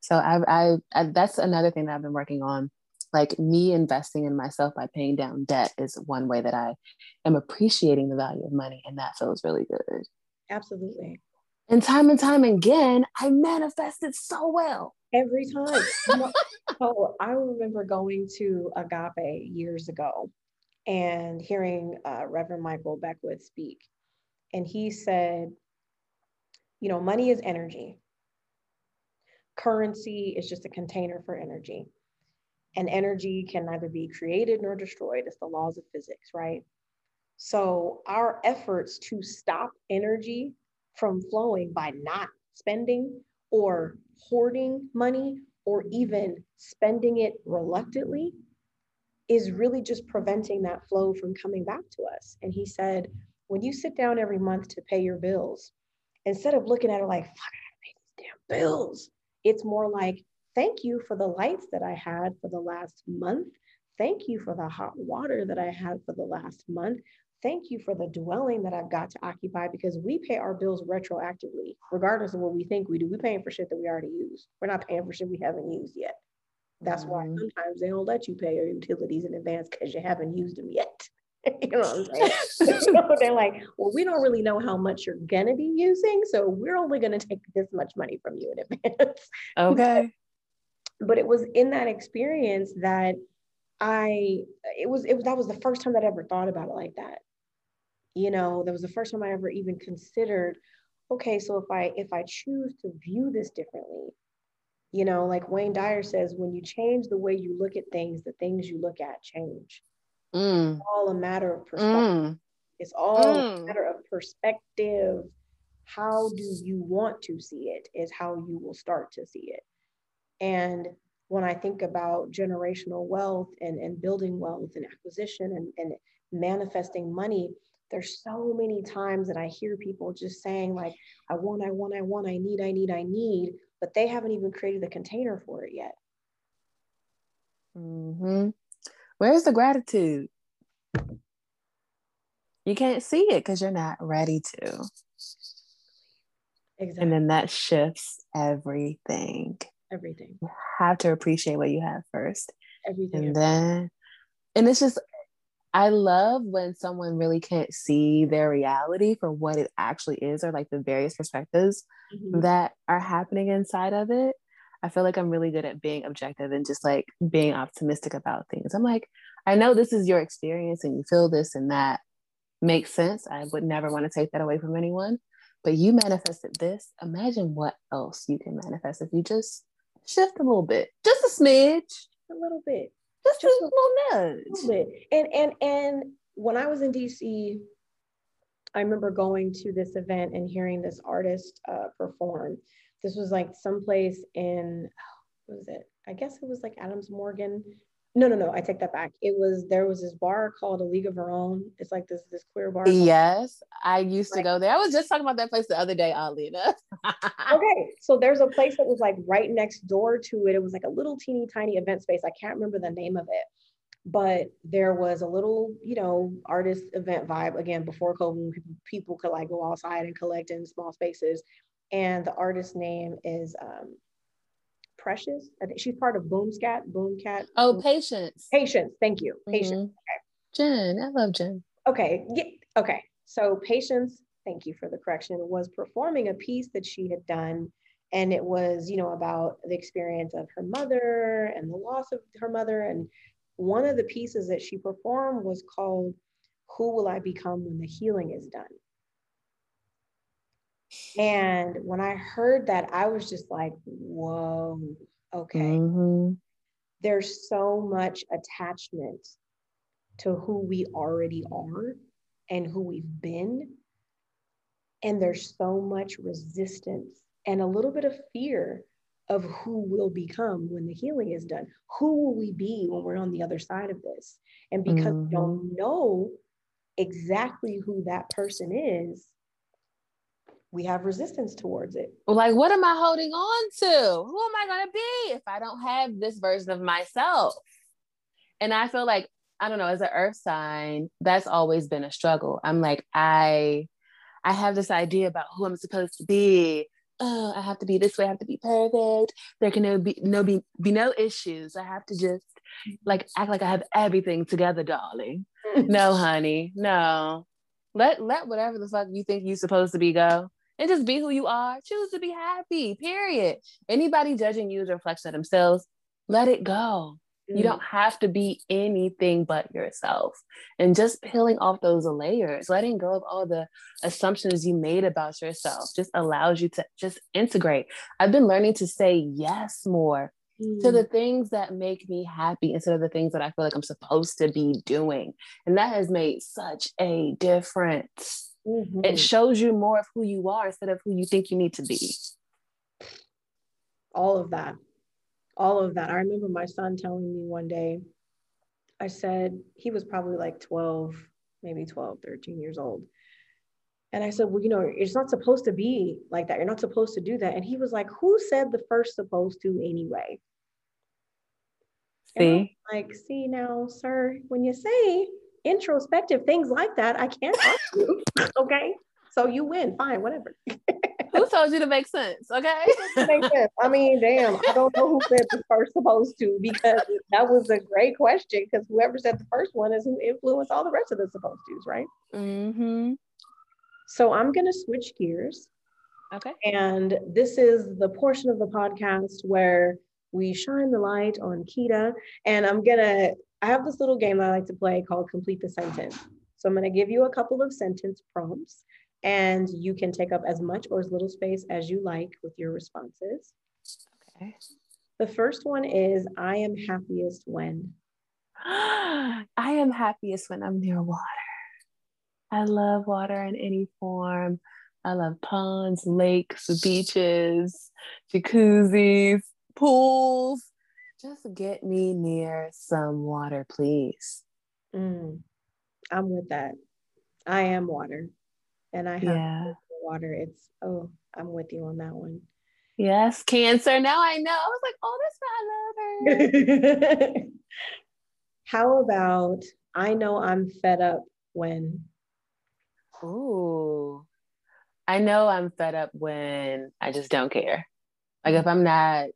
So I, I, I that's another thing that I've been working on. Like me investing in myself by paying down debt is one way that I am appreciating the value of money, and that feels really good. Absolutely. And time and time again, I manifested so well. Every time. oh, I remember going to Agape years ago and hearing uh, Reverend Michael Beckwith speak. And he said, you know, money is energy. Currency is just a container for energy. And energy can neither be created nor destroyed. It's the laws of physics, right? So our efforts to stop energy from flowing by not spending or hoarding money or even spending it reluctantly is really just preventing that flow from coming back to us. And he said, when you sit down every month to pay your bills, instead of looking at it like, I gotta pay these damn bills, it's more like, thank you for the lights that I had for the last month. Thank you for the hot water that I had for the last month thank you for the dwelling that I've got to occupy because we pay our bills retroactively, regardless of what we think we do. We're paying for shit that we already use. We're not paying for shit we haven't used yet. That's mm-hmm. why sometimes they don't let you pay your utilities in advance because you haven't used them yet. you know what I'm saying? so they're like, well, we don't really know how much you're gonna be using, so we're only gonna take this much money from you in advance. Okay. but, but it was in that experience that I it was it was that was the first time that I ever thought about it like that you know that was the first time i ever even considered okay so if i if i choose to view this differently you know like wayne dyer says when you change the way you look at things the things you look at change mm. it's all a matter of perspective mm. it's all mm. a matter of perspective how do you want to see it is how you will start to see it and when i think about generational wealth and, and building wealth and acquisition and, and manifesting money there's so many times that I hear people just saying, like, I want, I want, I want, I need, I need, I need, but they haven't even created the container for it yet. Mm-hmm. Where's the gratitude? You can't see it because you're not ready to. Exactly. And then that shifts everything. Everything. You have to appreciate what you have first. Everything. And then, and it's just, I love when someone really can't see their reality for what it actually is or like the various perspectives mm-hmm. that are happening inside of it. I feel like I'm really good at being objective and just like being optimistic about things. I'm like, I know this is your experience and you feel this and that makes sense. I would never want to take that away from anyone. But you manifested this. Imagine what else you can manifest if you just shift a little bit, just a smidge, a little bit, just, just a little nudge, a little bit. And and and when I was in DC, I remember going to this event and hearing this artist uh, perform. This was like someplace in, what was it? I guess it was like Adams Morgan no, no, no. I take that back. It was there was this bar called A League of Her Own. It's like this this queer bar. Yes, I used to go there. I was just talking about that place the other day, oddly enough. okay, so there's a place that was like right next door to it. It was like a little teeny tiny event space. I can't remember the name of it, but there was a little, you know, artist event vibe again before COVID. People, people could like go outside and collect in small spaces, and the artist name is um, Precious. I think she's part of Boomscat. Boomcat. Oh, Patience. Patience. Thank you. Patience. Mm-hmm. Okay. Jen. I love Jen. Okay. Yeah. Okay. So Patience. Thank you for the correction. Was performing a piece that she had done, and it was you know about the experience of her mother and the loss of her mother. And one of the pieces that she performed was called "Who Will I Become When the Healing Is Done." And when I heard that, I was just like, whoa, okay. Mm-hmm. There's so much attachment to who we already are and who we've been. And there's so much resistance and a little bit of fear of who we'll become when the healing is done. Who will we be when we're on the other side of this? And because mm-hmm. we don't know exactly who that person is, we have resistance towards it. Like, what am I holding on to? Who am I going to be if I don't have this version of myself? And I feel like, I don't know, as an earth sign, that's always been a struggle. I'm like, I, I have this idea about who I'm supposed to be. Oh, I have to be this way. I have to be perfect. There can no be no be, be no issues. I have to just like act like I have everything together, darling. Mm. no, honey, no. Let let whatever the fuck you think you're supposed to be go and just be who you are. Choose to be happy, period. Anybody judging you as a reflection of themselves, let it go. Mm. You don't have to be anything but yourself. And just peeling off those layers, letting go of all the assumptions you made about yourself just allows you to just integrate. I've been learning to say yes more mm. to the things that make me happy instead of the things that I feel like I'm supposed to be doing. And that has made such a difference. Mm-hmm. It shows you more of who you are instead of who you think you need to be. All of that. All of that. I remember my son telling me one day, I said, he was probably like 12, maybe 12, 13 years old. And I said, well, you know, it's not supposed to be like that. You're not supposed to do that. And he was like, who said the first supposed to anyway? See? Like, see now, sir, when you say introspective things like that, I can't ask you. okay. So you win. Fine, whatever. who told you to make sense? Okay. make sense. I mean, damn, I don't know who said the first supposed to because that was a great question because whoever said the first one is who influenced all the rest of the supposed to's, right? Mm-hmm. So I'm gonna switch gears. Okay. And this is the portion of the podcast where we shine the light on Kita. And I'm gonna I have this little game I like to play called Complete the Sentence. So I'm going to give you a couple of sentence prompts, and you can take up as much or as little space as you like with your responses. Okay. The first one is I am happiest when. I am happiest when I'm near water. I love water in any form. I love ponds, lakes, beaches, jacuzzis, pools, just get me near some water, please. Mm, I'm with that. I am water. And I have yeah. water. It's, oh, I'm with you on that one. Yes, cancer. Now I know. I was like, oh, that's not love How about I know I'm fed up when? Oh, I know I'm fed up when I just don't care. Like if I'm not,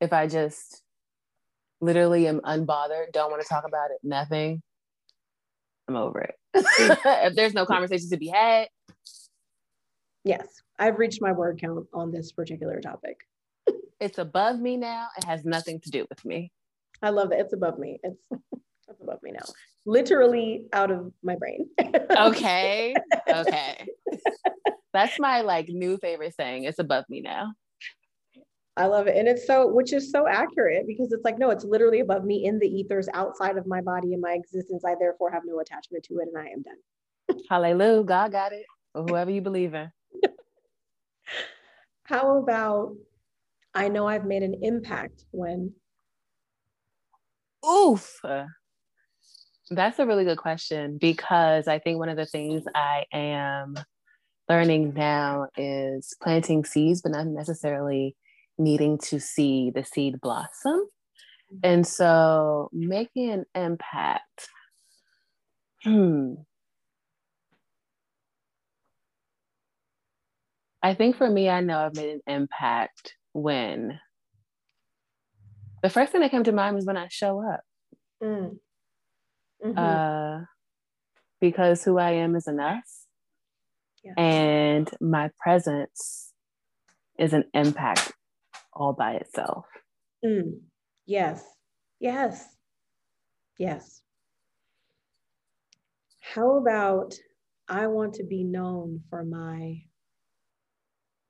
if I just literally am unbothered, don't want to talk about it, nothing, I'm over it. if there's no conversation to be had. Yes, I've reached my word count on this particular topic. it's above me now. It has nothing to do with me. I love it. It's above me. It's it's above me now. Literally out of my brain. okay. Okay. That's my like new favorite saying. It's above me now. I love it. And it's so, which is so accurate because it's like, no, it's literally above me in the ethers outside of my body and my existence. I therefore have no attachment to it and I am done. Hallelujah. God got it. Or whoever you believe in. How about I know I've made an impact when? Oof. That's a really good question because I think one of the things I am learning now is planting seeds, but not necessarily needing to see the seed blossom. Mm-hmm. And so making an impact. Hmm. I think for me, I know I've made an impact when the first thing that came to mind was when I show up. Mm. Mm-hmm. Uh, because who I am is enough. Yeah. And my presence is an impact all by itself. Mm. Yes. Yes. Yes. How about I want to be known for my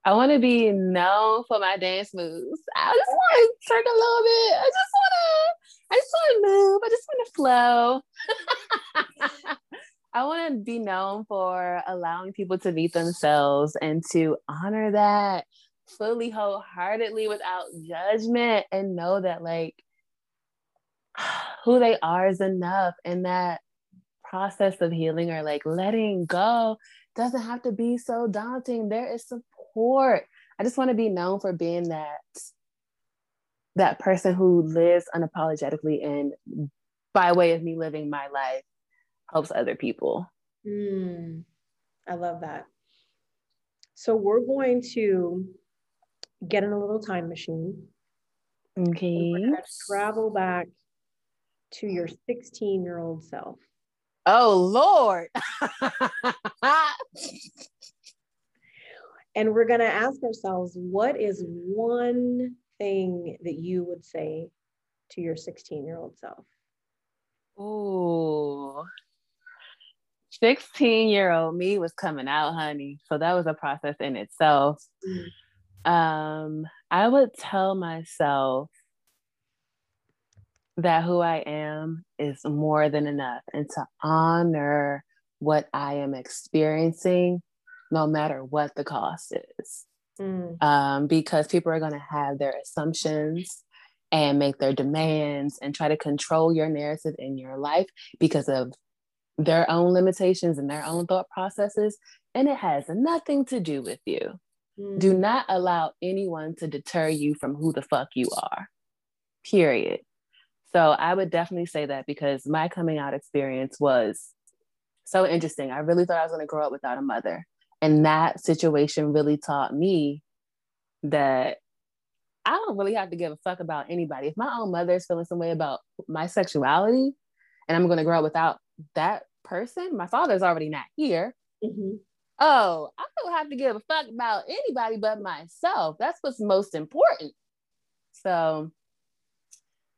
I want to be known for my dance moves. I just want to twerk a little bit. I just want to, I just want to move. I just want to flow. I want to be known for allowing people to meet themselves and to honor that fully wholeheartedly without judgment and know that like who they are is enough. And that process of healing or like letting go doesn't have to be so daunting. There is support. I just want to be known for being that that person who lives unapologetically and by way of me living my life helps other people. Mm, i love that. So we're going to get in a little time machine. Okay. travel back to your 16 year old self. Oh, Lord. and we're going to ask ourselves what is one thing that you would say to your 16 year old self? Oh, 16 year old me was coming out, honey. So that was a process in itself. Mm um, I would tell myself that who I am is more than enough and to honor what I am experiencing, no matter what the cost is. Mm. Um, because people are going to have their assumptions and make their demands and try to control your narrative in your life because of their own limitations and their own thought processes. And it has nothing to do with you. Do mm. not allow anyone to deter you from who the fuck you are. Period. So I would definitely say that because my coming out experience was so interesting. I really thought I was going to grow up without a mother. And that situation really taught me that I don't really have to give a fuck about anybody. If my own mother is feeling some way about my sexuality and I'm going to grow up without that person, my father's already not here. Mm-hmm oh, I don't have to give a fuck about anybody but myself. That's what's most important. So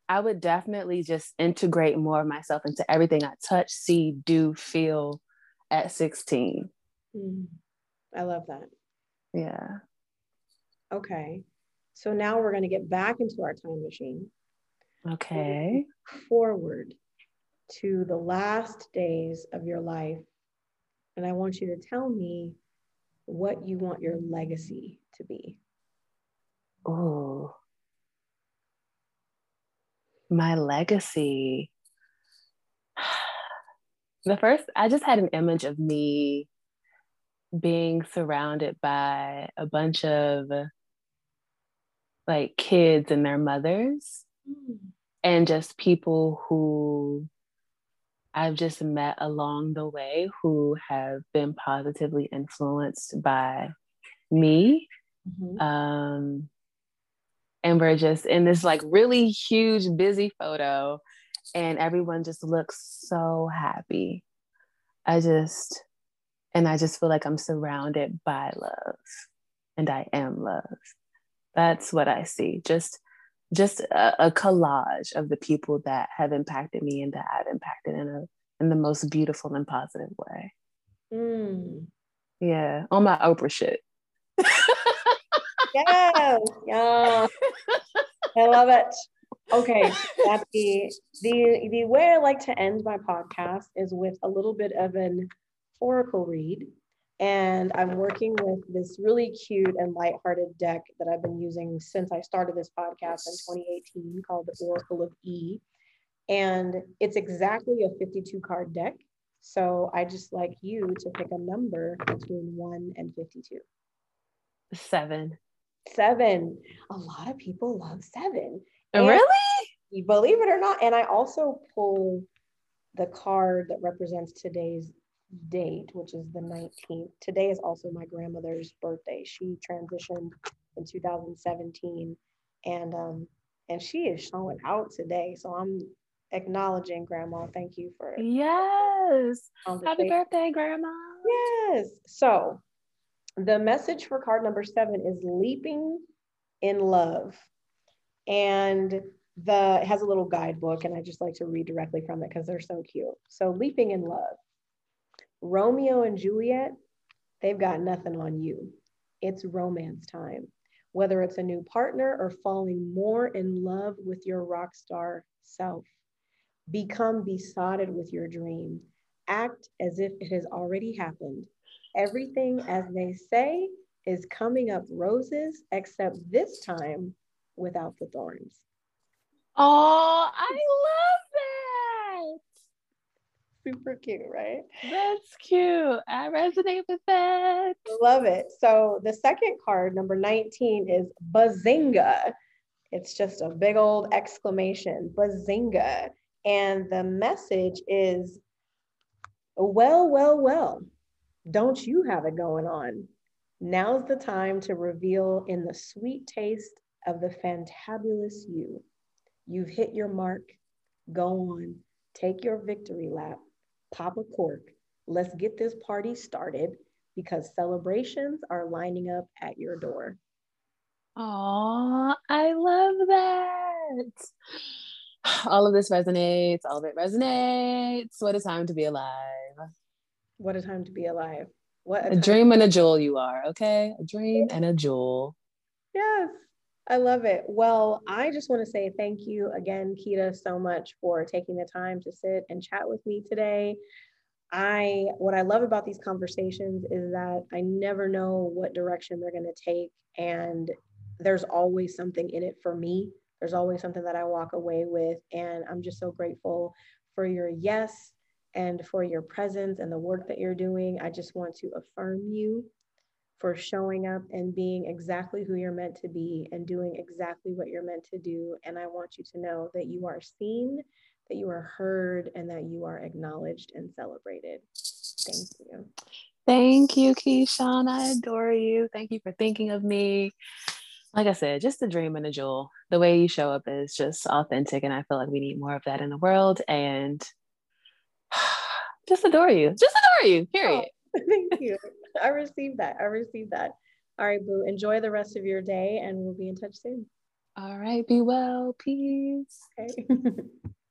I would definitely just integrate more of myself into everything I touch, see, do, feel at 16. Mm, I love that. Yeah. Okay. So now we're going to get back into our time machine. Okay. Forward to the last days of your life and I want you to tell me what you want your legacy to be. Oh, my legacy. The first, I just had an image of me being surrounded by a bunch of like kids and their mothers, mm. and just people who I've just met along the way who have been positively influenced by me. Mm-hmm. Um, and we're just in this like really huge, busy photo, and everyone just looks so happy. I just, and I just feel like I'm surrounded by love, and I am love. That's what I see. Just just a, a, collage of the people that have impacted me and that I've impacted in a in the most beautiful and positive way. Mm. Yeah, on my Oprah shit. yeah, yeah. I love it. Okay, that's the the the way I like to end my podcast is with a little bit of an oracle read. And I'm working with this really cute and lighthearted deck that I've been using since I started this podcast in 2018 called the Oracle of E. And it's exactly a 52 card deck. So I just like you to pick a number between 1 and 52. Seven. Seven. A lot of people love seven. And really? Believe it or not. And I also pull the card that represents today's date, which is the 19th. Today is also my grandmother's birthday. She transitioned in 2017 and um and she is showing out today. So I'm acknowledging grandma. Thank you for Yes. Happy birthday, grandma. Yes. So the message for card number 7 is leaping in love. And the it has a little guidebook and I just like to read directly from it because they're so cute. So leaping in love. Romeo and Juliet, they've got nothing on you. It's romance time. Whether it's a new partner or falling more in love with your rock star self, become besotted with your dream. Act as if it has already happened. Everything, as they say, is coming up roses, except this time without the thorns. Oh, I love super cute, right? That's cute. I resonate with that. Love it. So the second card, number 19, is Bazinga. It's just a big old exclamation, Bazinga. And the message is, well, well, well, don't you have it going on? Now's the time to reveal in the sweet taste of the fantabulous you. You've hit your mark. Go on, take your victory lap pop a cork. Let's get this party started because celebrations are lining up at your door. Oh, I love that. All of this resonates. All of it resonates. What a time to be alive. What a time to be alive. What a, a dream and a jewel you are, okay? A dream and a jewel. Yes. I love it. Well, I just want to say thank you again, Kita, so much for taking the time to sit and chat with me today. I what I love about these conversations is that I never know what direction they're going to take and there's always something in it for me. There's always something that I walk away with and I'm just so grateful for your yes and for your presence and the work that you're doing. I just want to affirm you for showing up and being exactly who you're meant to be and doing exactly what you're meant to do. And I want you to know that you are seen, that you are heard, and that you are acknowledged and celebrated. Thank you. Thank you, Keyshawn. I adore you. Thank you for thinking of me. Like I said, just a dream and a jewel. The way you show up is just authentic, and I feel like we need more of that in the world. And just adore you. Just adore you, period. Oh, thank you. I received that. I received that. All right, Boo. Enjoy the rest of your day and we'll be in touch soon. All right. Be well. Peace. Okay.